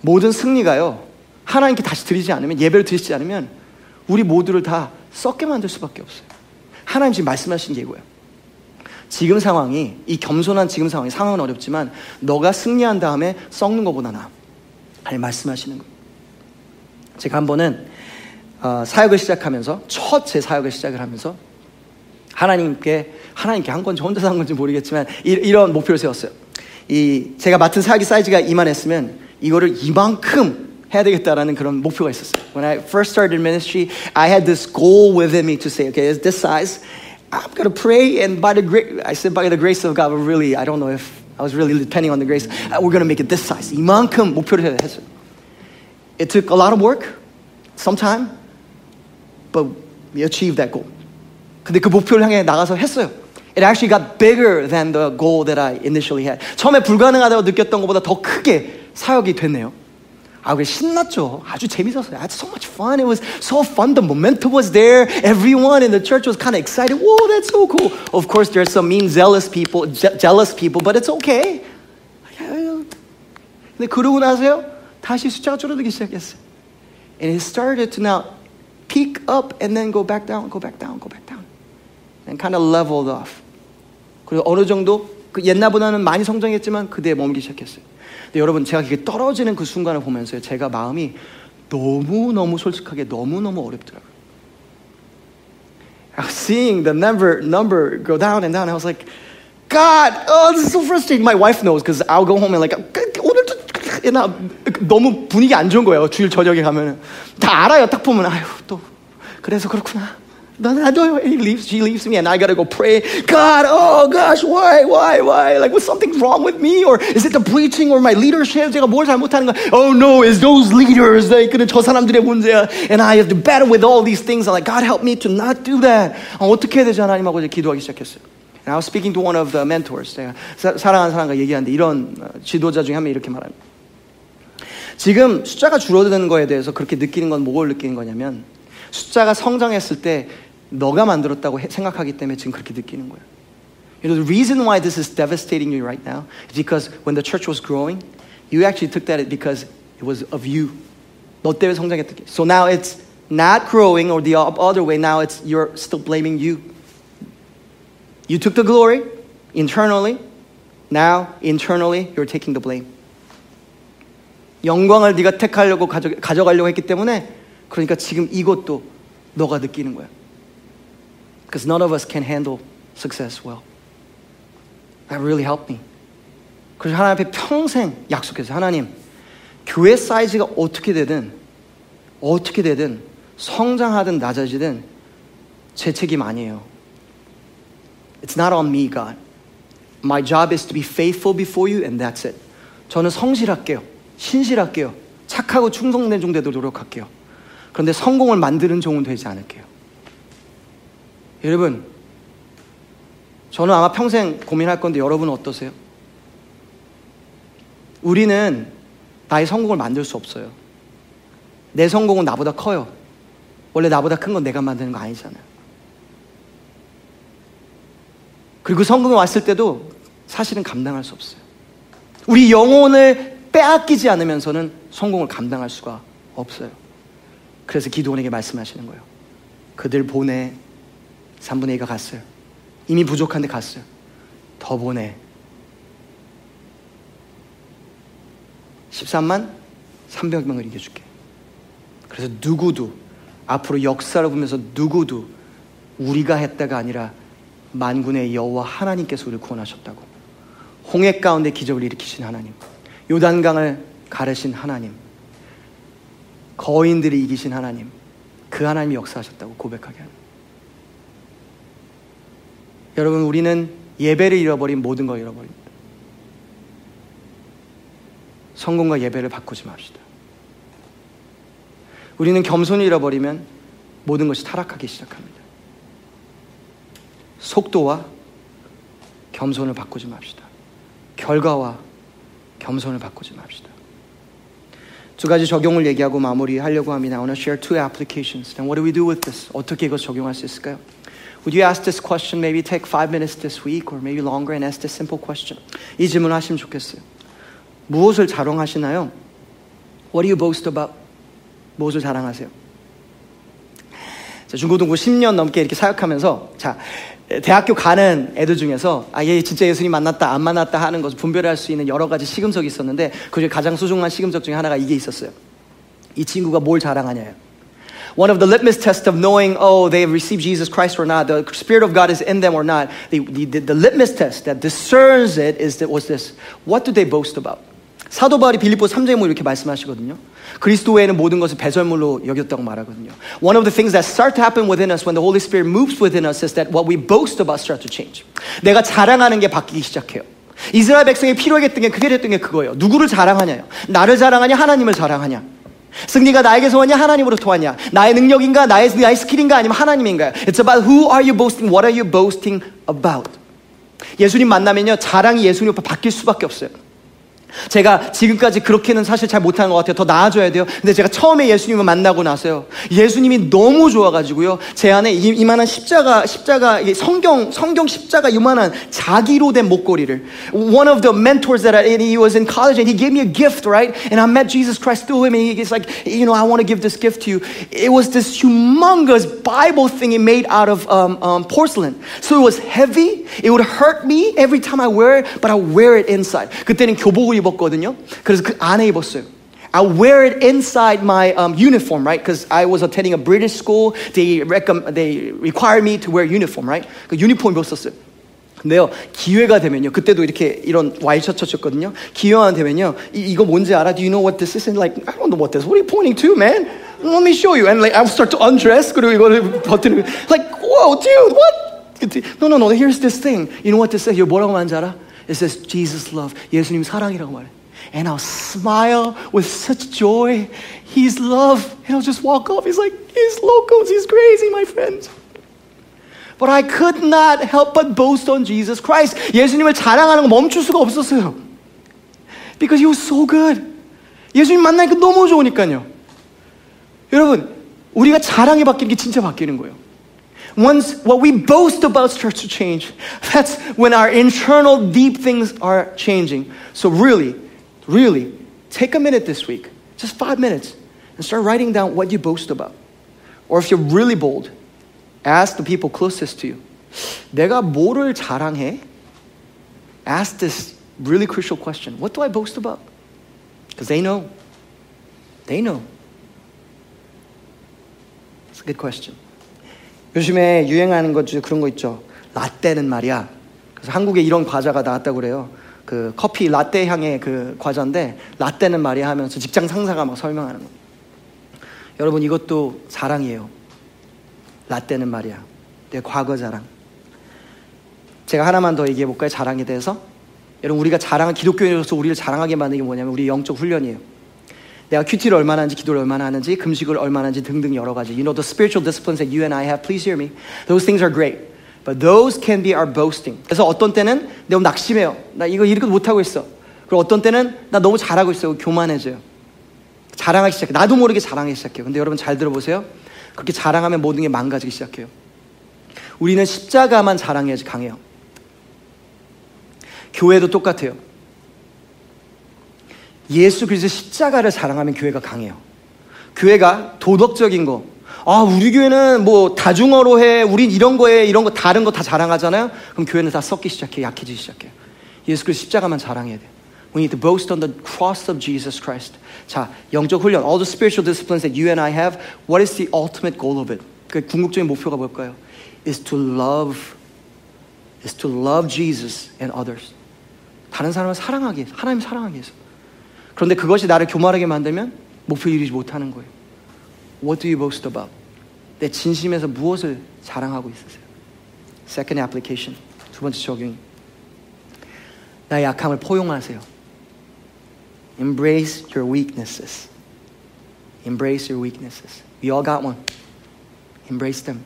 S1: 모든 승리가요, 하나님께 다시 드리지 않으면, 예배를 드리지 않으면, 우리 모두를 다 썩게 만들 수밖에 없어요. 하나님 지금 말씀하신 게 이거예요. 지금 상황이, 이 겸손한 지금 상황이, 상황은 어렵지만, 너가 승리한 다음에 썩는 것보다 나. 하나님 말씀하시는 거예요. 제가 한 번은, 어, 사역을 시작하면서, 첫 제 사역을 시작을 하면서, 하나님께, 하나님께 한 건지 혼자서 한 건지 모르겠지만, 이, 이런 목표를 세웠어요. 이, 제가 맡은 사역의 사이즈가 이만했으면, 이거를 이만큼 해야 되겠다라는 그런 목표가 있었어요. When I first started ministry, I had this goal within me to say, okay, it's this size. I'm going to pray, and by the grace, I said by the grace of God, but really, I don't know if I was really depending on the grace. We're going to make it this size. 이만큼 목표를 했어요. It took a lot of work, some time, but we achieved that goal. 근데 그 목표를 향해 나가서 했어요. It actually got bigger than the goal that I initially had. 처음에 불가능하다고 느꼈던 것보다 더 크게 사역이 됐네요. 아, 그 신났죠. 아주 재밌었어요. I had so much fun. It was so fun. The momentum was there. Everyone in the church was kind of excited. Whoa, that's so cool. Of course, there's some mean, zealous people, je- jealous people, but it's okay. 근데 그러고 나서요, 다시 숫자가 줄어들기 시작했어요. And it started to now peak up and then go back down, go back down, go back down. And kind of leveled off. 그리고 어느 정도 그 옛날보다는 많이 성장했지만 그대에 머물기 시작했어요. 근데 여러분 제가 그게 떨어지는 그 순간을 보면서요. 제가 마음이 너무너무 솔직하게 너무너무 어렵더라고요. Seeing the number number go down and down. I was like, God, oh, this is so frustrating. My wife knows because I'll go home and like 오늘도 나 너무 분위기 안 좋은 거예요. 주일 저녁에 가면은 다 알아요. 딱 보면 아유 또 그래서 그렇구나. 나도 he leaves, she leaves me, and I gotta go pray. God, oh gosh, why, why, why? Like, was something wrong with me, or is it the preaching, or my leadership? 제가 뭘 잘못하는 거? Oh no, it's those leaders. Like, 그는 저 사람들의 문제야. And I have to battle with all these things. I'm like, God, help me to not do that. 아, 어떻게 해야 되지 하나님하고 이제 기도하기 시작했어요. And I was speaking to one of the mentors. 제가 사, 사랑하는 사람과 얘기하는데 이런 지도자 중에 한 명이 이렇게 말합니다. 지금 숫자가 줄어드는 거에 대해서 그렇게 느끼는 건 뭘 느끼는 거냐면 숫자가 성장했을 때 너가 만들었다고 생각하기 때문에 지금 그렇게 느끼는 거예요. You know, the reason why this is devastating you right now is because when the church was growing, you actually took that because it was of you. 너 때문에 성장했던 게. So now it's not growing or the other way. Now it's you're still blaming you. You took the glory internally. Now internally you're taking the blame. 영광을 네가 택하려고 가져, 가져가려고 했기 때문에 그러니까 지금 이것도 너가 느끼는 거야. Because none of us can handle success well. That really helped me. 그래서 하나님 앞에 평생 약속했어요. 하나님, 교회 사이즈가 어떻게 되든, 어떻게 되든, 성장하든 낮아지든 제 책임 아니에요. It's not on me, God. My job is to be faithful before you, and that's it. 저는 성실할게요. 신실할게요. 착하고 충성된 종 되도록 노력할게요. 그런데 성공을 만드는 종은 되지 않을게요. 여러분, 저는 아마 평생 고민할 건데 여러분은 어떠세요? 우리는 나의 성공을 만들 수 없어요. 내 성공은 나보다 커요. 원래 나보다 큰 건 내가 만드는 거 아니잖아요. 그리고 성공이 왔을 때도 사실은 감당할 수 없어요. 우리 영혼을 빼앗기지 않으면서는 성공을 감당할 수가 없어요. 그래서 기도원에게 말씀하시는 거예요. 그들 보내. 3분의 2가 갔어요. 이미 부족한데 갔어요. 더 보내. 13만 300명을 이겨줄게. 그래서 누구도 앞으로 역사를 보면서 누구도 우리가 했다가 아니라 만군의 여호와 하나님께서 우리를 구원하셨다고. 홍해 가운데 기적을 일으키신 하나님. 요단강을 가르신 하나님. 거인들이 이기신 하나님. 그 하나님이 역사하셨다고 고백하게 하는. 여러분, 우리는 예배를 잃어버린 모든 걸 잃어버립니다. 성공과 예배를 바꾸지 맙시다. 우리는 겸손을 잃어버리면 모든 것이 타락하기 시작합니다. 속도와 겸손을 바꾸지 맙시다. 결과와 겸손을 바꾸지 맙시다. 두 가지 적용을 얘기하고 마무리하려고 합니다. I want to share two applications. And what do we do with this? 어떻게 이것 적용할 수 있을까요? Would you ask this question? Maybe take five minutes this week or maybe longer and ask this simple question. 이 질문을 하시면 좋겠어요. 무엇을 자랑하시나요? What do you boast about? 무엇을 자랑하세요? 자, 중고등부 10년 넘게 이렇게 사역하면서 자 대학교 가는 애들 중에서 아, 얘 진짜 예수님 만났다, 안 만났다 하는 것을 분별할 수 있는 여러 가지 시금석이 있었는데 그 중에 가장 소중한 시금석 중에 하나가 이게 있었어요. 이 친구가 뭘 자랑하냐요. One of the litmus tests of knowing, oh, they have received Jesus Christ or not, the Spirit of God is in them or not, the, the, the litmus test that discerns it is that, was this. What do they boast about? 사도 바울이 빌립보 3장에 뭐 이렇게 말씀하시거든요. 그리스도 외에는 모든 것을 배설물로 여겼다고 말하거든요. One of the things that start to happen within us when the Holy Spirit moves within us is that what we boast about start to change. 내가 자랑하는 게 바뀌기 시작해요. 이스라엘 백성이 필요했던 게 그게 됐던 게 그거예요. 누구를 자랑하냐요? 나를 자랑하냐? 하나님을 자랑하냐? 승리가 나에게서 왔냐? 하나님으로부터 왔냐? 나의 능력인가? 나의, 나의 스킬인가? 아니면 하나님인가요? It's about who are you boasting? What are you boasting about? 예수님 만나면요. 자랑이 예수님 앞에 바뀔 수밖에 없어요. 제가 지금까지 그렇게는 사실 잘 못하는 것 같아요. 더 나아져야 돼요. 근데 제가 처음에 예수님을 만나고 나서요. 예수님이 너무 좋아가지고요. 제 안에 이, 만한 십자가, 십자가, 성경, 성경 십자가 이만한 자기로 된 목걸이를. One of the mentors that I, he was in college and he gave me a gift, right? And I met Jesus Christ through him and he's like, you know, I want to give this gift to you. It was this humongous Bible thing he made out of um, um, porcelain. So it was heavy. It would hurt me every time I wear it, but I wear it inside. 그때는 교복을 입었거든요. 그래서 그 안에 입었어요. I wear it inside my um, uniform, right? Because I was attending a British school. They, recomm- they required me to wear uniform, right? 그 유니폼 입었었어요. 근데요, 기회가 되면요, 그때도 이렇게 이런 와이셔츠였거든요. 기회가 되면요, 이, 이거 뭔지 알아? Do you know what this is? And like, I don't know what this. What are you pointing to, man? Let me show you. And like, I start to undress. 그리고 이거를 버튼을 like, whoa, dude, what? No, no, no. Here's this thing. You know what this says? 이거 뭐라고 하는지 알아? It says Jesus love. 예수님 사랑이라고 말해. And I'll smile with such joy. He's love. And I'll just walk off. He's like, he's locals. He's crazy, my friends. But I could not help but boast on Jesus Christ. 예수님을 자랑하는 거 멈출 수가 없었어요. Because he was so good. 예수님 만나니까 너무 좋으니까요. 여러분, 우리가 자랑에 바뀌는 게 진짜 바뀌는 거예요. Once what we boast about starts to change, that's when our internal deep things are changing. So, really, really, take a minute this week, just five minutes, and start writing down what you boast about. Or if you're really bold, ask the people closest to you. 내가 뭐를 자랑해? Ask this really crucial question. What do I boast about? Because they know. They know. It's a good question. 요즘에 유행하는 것 중에 그런 거 있죠. 라떼는 말이야. 그래서 한국에 이런 과자가 나왔다고 그래요. 그 커피 라떼 향의 그 과자인데 라떼는 말이야 하면서 직장 상사가 막 설명하는 거. 여러분 이것도 자랑이에요. 라떼는 말이야. 내 과거 자랑. 제가 하나만 더 얘기해 볼까요? 자랑에 대해서. 여러분 우리가 자랑한 기독교인으로서 우리를 자랑하게 만드는 게 뭐냐면 우리 영적 훈련이에요. 내가 큐티를 얼마나 하는지, 기도를 얼마나 하는지, 금식을 얼마나 하는지 등등 여러 가지. You know the spiritual disciplines that you and I have. Please hear me. Those things are great. But those can be our boasting. 그래서 어떤 때는 너무 낙심해요. 나 이거 이렇게 못하고 있어. 그리고 어떤 때는 나 너무 잘하고 있어. 교만해져요. 자랑하기 시작해. 나도 모르게 자랑하기 시작해요. 근데 여러분 잘 들어보세요. 그렇게 자랑하면 모든 게 망가지기 시작해요. 우리는 십자가만 자랑해야지 강해요. 교회도 똑같아요. 예수 그리스도 십자가를 자랑하면 교회가 강해요. 교회가 도덕적인 거, 아, 우리 교회는 뭐 다중어로 해, 우린 이런 거에 이런 거 다른 거 다 자랑하잖아요. 그럼 교회는 다 썩기 시작해, 약해지기 시작해요. 예수 그리스도 십자가만 자랑해야 돼. We need to boast on the cross of Jesus Christ. 자, 영적 훈련, all the spiritual disciplines that you and I have, what is the ultimate goal of it? 그 궁극적인 목표가 뭘까요? Is to love, is to love Jesus and others. 다른 사람을 사랑하기 하나님 사랑하기 위해서. 그런데 그것이 나를 교만하게 만들면 목표 이루지 못하는 거예요. What do you boast about? 내 진심에서 무엇을 자랑하고 있으세요? Second application. 두 번째 적용. 나의 약함을 포용하세요. Embrace your weaknesses. Embrace your weaknesses. We all got one. Embrace them.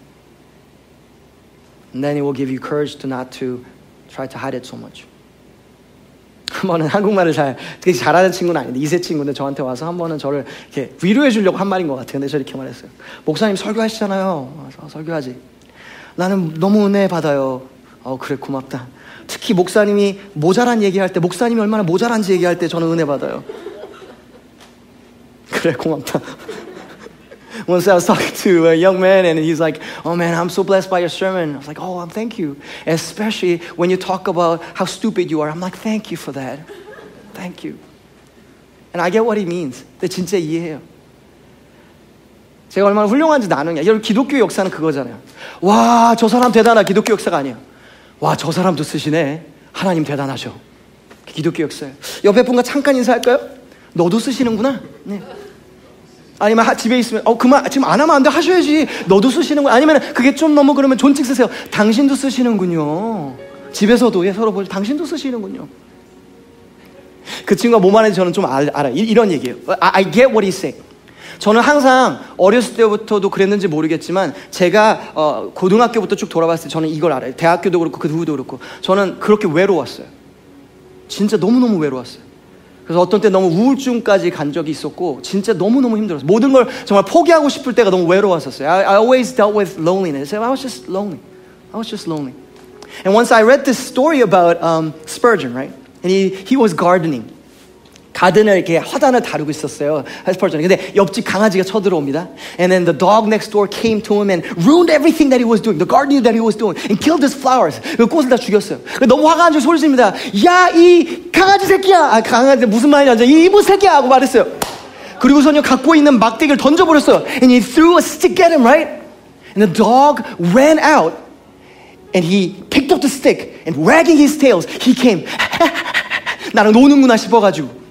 S1: And then it will give you courage to not to try to hide it so much. 한 번은 한국말을 잘 되게 잘하는 친구는 아닌데 이세 친구인데 저한테 와서 한 번은 저를 이렇게 위로해 주려고 한 말인 것 같아요. 근데 저 이렇게 말했어요. 목사님 설교하시잖아요. 어, 설교하지. 나는 너무 은혜 받아요. 어 그래 고맙다. 특히 목사님이 모자란 얘기할 때 목사님이 얼마나 모자란지 얘기할 때 저는 은혜 받아요. 그래 고맙다. Once I was talking to a young man and he's like, Oh man, I'm so blessed by your sermon. I was like, Oh, thank you. Especially when you talk about how stupid you are. I'm like, Thank you for that. Thank you. And I get what he means. 근데 진짜 이해해요. 제가 얼마나 훌륭한지 나누냐. 여러분, 기독교 역사는 그거잖아요. 와, 저 사람 대단하. 기독교 역사가 아니에요. 와, 저 사람도 쓰시네. 하나님 대단하셔. 기독교 역사예요. 옆에 분과 잠깐 인사할까요? 너도 쓰시는구나. 네. 아니면 하, 집에 있으면 어 그만 지금 안 하면 안 돼 하셔야지. 너도 쓰시는군 아니면 그게 좀 너무 그러면 존칭 쓰세요. 당신도 쓰시는군요. 집에서도 예, 서로 보죠 당신도 쓰시는군요. 그 친구가 몸 안에 저는 좀 알, 알아 이, 런 얘기예요. I, I get what he's saying 저는 항상 어렸을 때부터도 그랬는지 모르겠지만 제가 어, 고등학교부터 쭉 돌아봤을 때 저는 이걸 알아요. 대학교도 그렇고 그 후도 그렇고 저는 그렇게 외로웠어요. 진짜 너무너무 외로웠어요 그래서 어떤 때 너무 우울증까지 간 적이 있었고 진짜 너무너무 힘들었어요. 모든 걸 정말 포기하고 싶을 때가 너무 외로웠었어요. I, I always dealt with loneliness. I was just lonely. I was just lonely. And once I read this story about um, Spurgeon, right? And he, he was gardening. 가든을 이렇게 화단을 다루고 있었어요. 스펄전. 근데 옆집 강아지가 쳐들어옵니다. And then the dog next door came to him and ruined everything that he was doing. The gardening that he was doing. And killed his flowers. 그 꽃을 다 죽였어요. 너무 화가 나서 소리 칩니다. 야, 이 강아지 새끼야. 아, 강아지 무슨 말이냐. 이 이부 새끼야. 하고 말했어요. 그리고서는 갖고 있는 막대기를 던져버렸어요. And he threw a stick at him, right? And the dog ran out. And he picked up the stick and wagging his tails, he came. 나랑 노는구나 싶어가지고.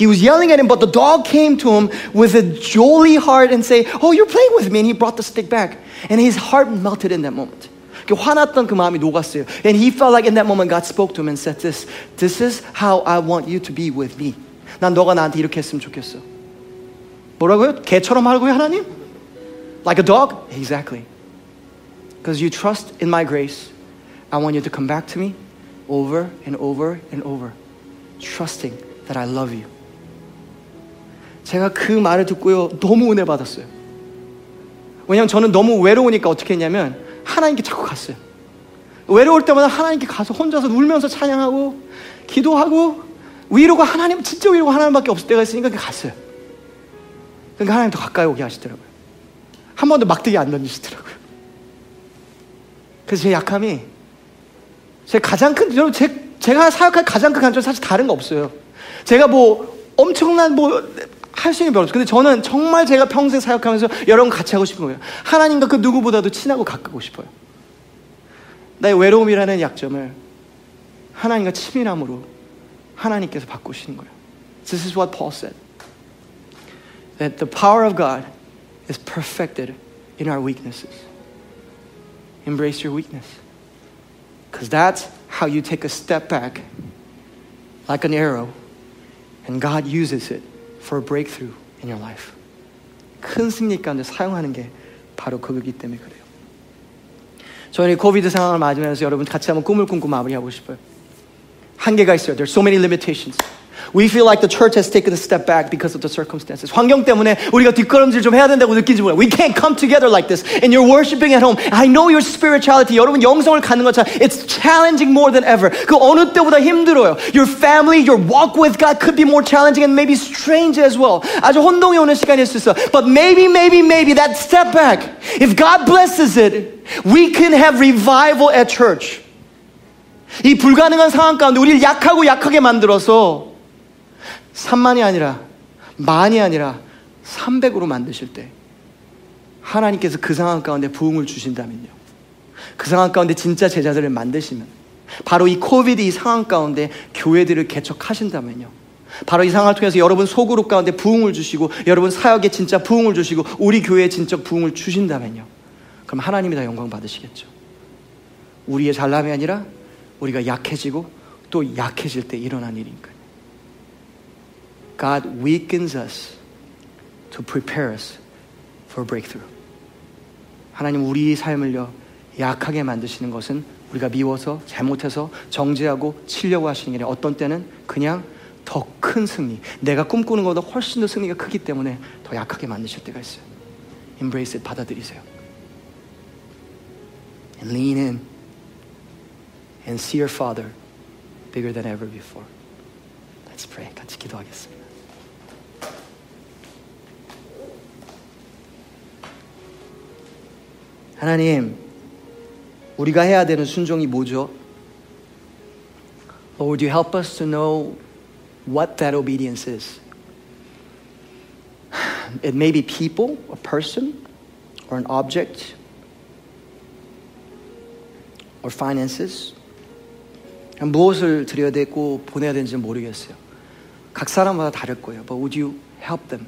S1: He was yelling at him, but the dog came to him with a jolly heart and say, "Oh, you're playing with me." And he brought the stick back, and his heart melted in that moment. 화났던 그 마음이 녹았어요. And he felt like in that moment God spoke to him and said this, "This is how I want you to be with me." 난 너가 나한테 이렇게 했으면 좋겠어. 뭐라고요? 개처럼 하라고요, 하나님? Like a dog? Exactly. Because you trust in my grace, I want you to come back to me over and over and over, trusting that I love you. 제가 그 말을 듣고요, 너무 은혜 받았어요. 왜냐면 저는 너무 외로우니까 어떻게 했냐면, 하나님께 자꾸 갔어요. 외로울 때마다 하나님께 가서 혼자서 울면서 찬양하고, 기도하고, 위로가 하나님, 진짜 위로가 하나님밖에 없을 때가 있으니까 갔어요. 그러니까 하나님 더 가까이 오게 하시더라고요. 한 번도 막대기 안 던지시더라고요. 그래서 제 약함이, 제 가장 큰, 제, 제가 사역할 가장 큰 간절은 사실 다른 거 없어요. 제가 뭐 엄청난 뭐 할 수 있는 별로 없어요. 근데 저는 정말 제가 평생 사역하면서 여러분 같이 하고 싶은 거예요. 하나님과 그 누구보다도 친하고 가깝고 싶어요. 나의 외로움이라는 약점을 하나님과 친밀함으로 하나님께서 바꾸시는 거예요. This is what Paul said. That the power of God is perfected in our weaknesses. Embrace your weakness. Because that's how you take a step back like an arrow and God uses it for a breakthrough in your life. 큰 승리 가운데 사용하는 게 바로 그거기 때문에 그래요. 저는 이 코비드 상황을 맞으면서 여러분 같이 한번 꿈을 꿈고 마무리하고 싶어요. 한계가 있어요. There's so many limitations. We feel like the church has taken a step back because of the circumstances. 환경 때문에 우리가 뒷걸음질 좀 해야 된다고 느끼지 몰라요. We can't come together like this. And you're worshiping at home. I know your spirituality. 여러분 영성을 갖는 것처럼 it's challenging more than ever. 그 어느 때보다 힘들어요. Your family, your walk with God could be more challenging and maybe strange as well. 아주 혼동이 오는 시간일 수 있어. But maybe, maybe, maybe that step back, if God blesses it, we can have revival at church. 이 불가능한 상황 가운데 우리를 약하고 약하게 만들어서 3만이 아니라 만이 아니라 300으로 만드실 때 하나님께서 그 상황 가운데 부흥을 주신다면요. 그 상황 가운데 진짜 제자들을 만드시면 바로 이 코비드 이 상황 가운데 교회들을 개척하신다면요. 바로 이 상황을 통해서 여러분 소그룹 가운데 부흥을 주시고 여러분 사역에 진짜 부흥을 주시고 우리 교회에 진짜 부흥을 주신다면요. 그럼 하나님이 다 영광 받으시겠죠. 우리의 잘남이 아니라 우리가 약해지고 또 약해질 때 일어난 일이니까요. God weakens us to prepare us for breakthrough. 하나님 우리 삶을요 약하게 만드시는 것은 우리가 미워서 잘못해서 정죄하고 치려고 하시는 게 아니라 어떤 때는 그냥 더 큰 승리, 내가 꿈꾸는 것보다 훨씬 더 승리가 크기 때문에 더 약하게 만드실 때가 있어요. Embrace it, 받아들이세요. And lean in and see your Father bigger than ever before. Let's pray. 같이 기도하겠습니다. 하나님, 우리가 해야 되는 순종이 뭐죠? Lord, would you help us to know what that obedience is? It may be people, a person, or an object, or finances. 무엇을 드려야 되고 보내야 되는지 모르겠어요. 각 사람마다 다를 거예요. But would you help them?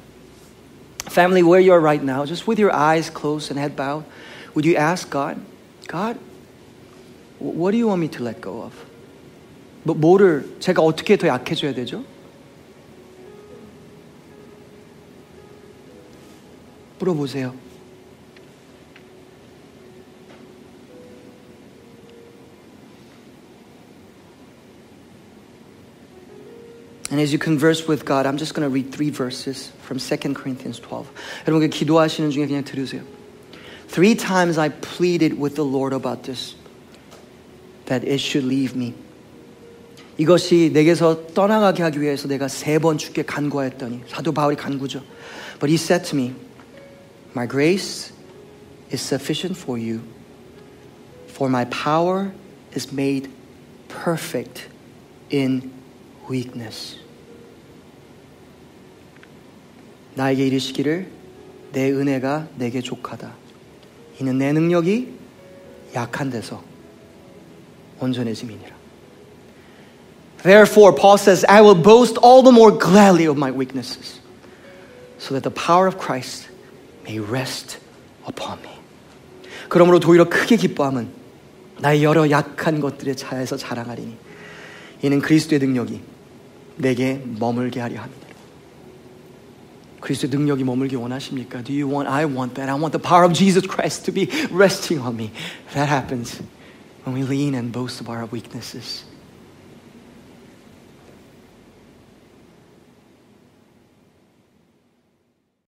S1: Family, where you are right now, just with your eyes closed and head bowed, would you ask God, God, what do you want me to let go of? 뭐, 뭐를 제가 어떻게 더 약해져야 되죠? 물어보세요. And as you converse with God, I'm just going to read three verses from 2 Corinthians 12. 여러분 기도하시는 중에 그냥 들으세요. Three times I pleaded with the Lord about this, that it should leave me. 이것이 내게서 떠나가게 하기 위해서 내가 세 번 주께 간구하였더니 사도 바울이 간구죠. But he said to me, My grace is sufficient for you, for my power is made perfect in weakness. 나에게 이르시기를 내 은혜가 내게 족하다. 이는 내 능력이 약한 데서 온전해짐이니라. Therefore, Paul says, I will boast all the more gladly of my weaknesses, so that the power of Christ may rest upon me. 그러므로 도리어 크게 기뻐함은 나의 여러 약한 것들의 차에서 자랑하리니 이는 그리스도의 능력이 내게 머물게 하려 합니다. 그리스도의 능력이 머물기 원하십니까? Do you want? I want that. I want the power of Jesus Christ to be resting on me. That happens when we lean and boast of our weaknesses.